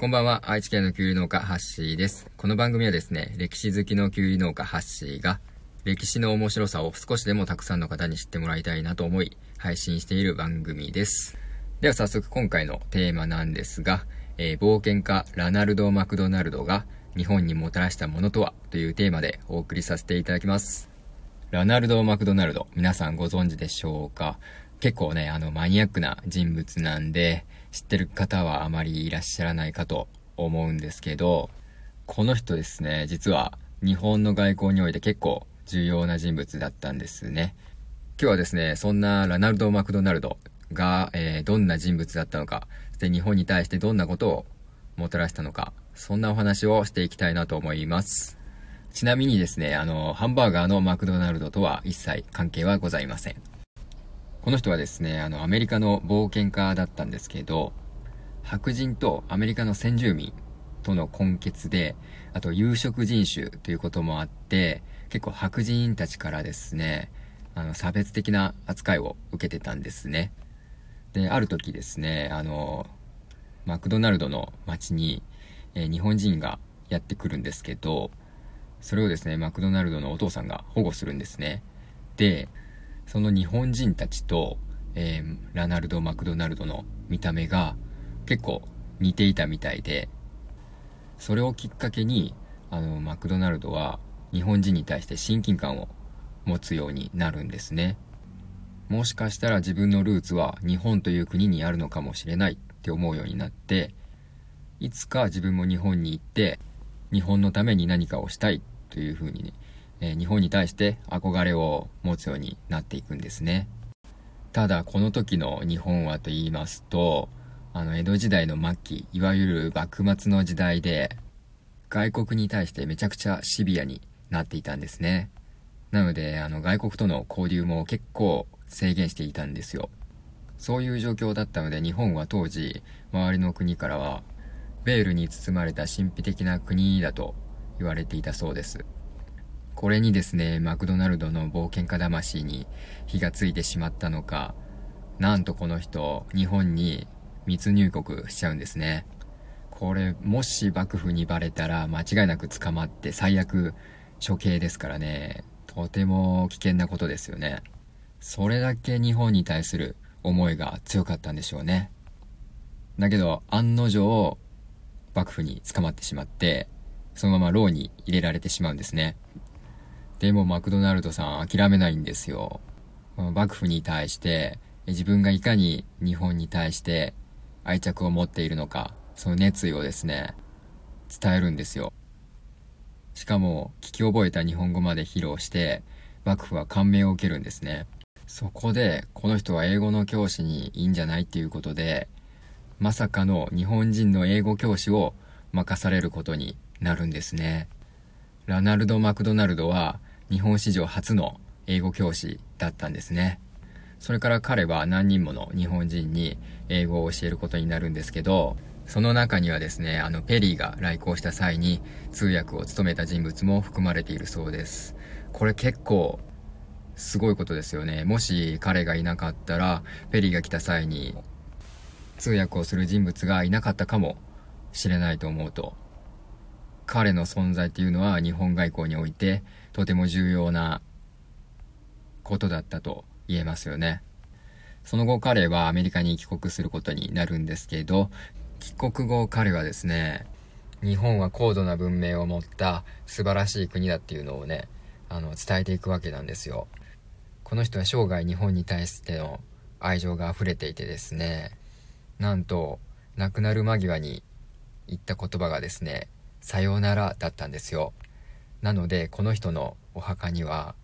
こんばんは、愛知県のきゅうり農家ハッシーです。この番組はですね、歴史好きのきゅうり農家ハッシーが、歴史の面白さを少しでもたくさんの方に知ってもらいたいなと思い、配信している番組です。では早速今回のテーマなんですが、えー、冒険家ラナルド・マクドナルドが日本にもたらしたものとはというテーマでお送りさせていただきます。ラナルド・マクドナルド、皆さんご存知でしょうか？結構ね、あのマニアックな人物なんで、知ってる方はあまりいらっしゃらないかと思うんですけど、この人ですね、実は日本の外交において結構重要な人物だったんですね。今日はですね、そんなラナルド・マクドナルドが、えー、どんな人物だったのか、そして日本に対してどんなことをもたらしたのか、そんなお話をしていきたいなと思います。ちなみにですね、あの、ハンバーガーのマクドナルドとは一切関係はございません。この人はですね、あの、アメリカの冒険家だったんですけど、白人とアメリカの先住民との根結で、あと有色人種ということもあって、結構白人たちからですね、あの、差別的な扱いを受けてたんですね。で、ある時ですね、あの、マクドナルドの街に、えー、日本人がやってくるんですけど、それをですね、マクドナルドのお父さんが保護するんですね。で、その日本人たちと、えー、ラナルド・マクドナルドの見た目が結構似ていたみたいで、それをきっかけに、あの、マクドナルドは日本人に対して親近感を持つようになるんですね。もしかしたら自分のルーツは日本という国にあるのかもしれないって思うようになって、いつか自分も日本に行って、日本のために何かをしたいというふうにね、え、日本に対して憧れを持つようになっていくんですね。ただこの時の日本はと言いますと、あの、江戸時代の末期、いわゆる幕末の時代で、外国に対してめちゃくちゃシビアになっていたんですね。なので、あの、外国との交流も結構制限していたんですよ。そういう状況だったので、日本は当時、周りの国からは、ベールに包まれた神秘的な国だと言われていたそうです。これにですね、マクドナルドの冒険家魂に火がついてしまったのか、なんとこの人、日本に密入国しちゃうんですね。これ、もし幕府にバレたら間違いなく捕まって最悪処刑ですからね、とても危険なことですよね。それだけ日本に対する思いが強かったんでしょうね。だけど、案の定、幕府に捕まってしまって、そのまま牢に入れられてしまうんですね。でもマクドナルドさん諦めないんですよ。幕府に対して、自分がいかに日本に対して愛着を持っているのか、その熱意をですね、伝えるんですよ。しかも、聞き覚えた日本語まで披露して、幕府は感銘を受けるんですね。そこで、この人は英語の教師にいいんじゃないっていうことで、まさかの日本人の英語教師を任されることになるんですね。ラナルド・マクドナルドは日本史上初の英語教師だったんですね。それから彼は何人もの日本人に英語を教えることになるんですけど、その中にはですね、あの、ペリーが来航した際に通訳を務めた人物も含まれているそうです。これ結構、すごいことですよね。もし彼がいなかったら、ペリーが来た際に通訳をする人物がいなかったかもしれないと思うと、彼の存在っていうのは日本外交においてとても重要なことだったと言えますよね。その後彼はアメリカに帰国することになるんですけど、帰国後彼はですね、日本は高度な文明を持った素晴らしい国だっていうのをね、あの、伝えていくわけなんですよ。この人は生涯日本に対しての愛情が溢れていてですね、なんと、亡くなる間際に言った言葉がですね、さようならだったんですよ。なので、この人のお墓には、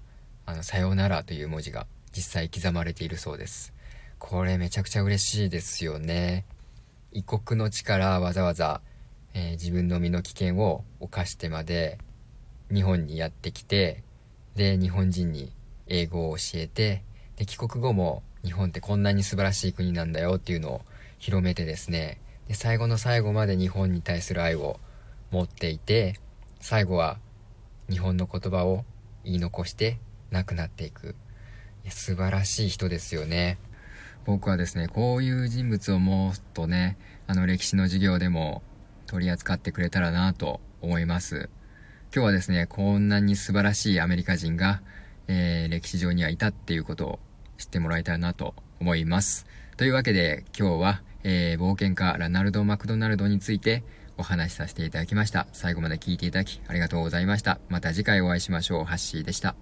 あの、さようならという文字が実際刻まれているそうです。これめちゃくちゃ嬉しいですよね。異国の地からわざわざ、えー、自分の身の危険を冒してまで日本にやってきて、で、日本人に英語を教えて、で、帰国後も日本ってこんなに素晴らしい国なんだよっていうのを広めてですね、で、最後の最後まで日本に対する愛を持っていて、最後は日本の言葉を言い残して亡くなっていく。素晴らしい人ですよね。僕はですね、こういう人物をもっとね、あの歴史の授業でも取り扱ってくれたらなと思います。今日はですね、こんなに素晴らしいアメリカ人が、えー、歴史上にはいたっていうことを知ってもらいたいなと思います。というわけで今日は、えー、冒険家ラナルド・マクドナルドについてお話しさせていただきました。最後まで聞いていただきありがとうございました。また次回お会いしましょう。ハッシーでした。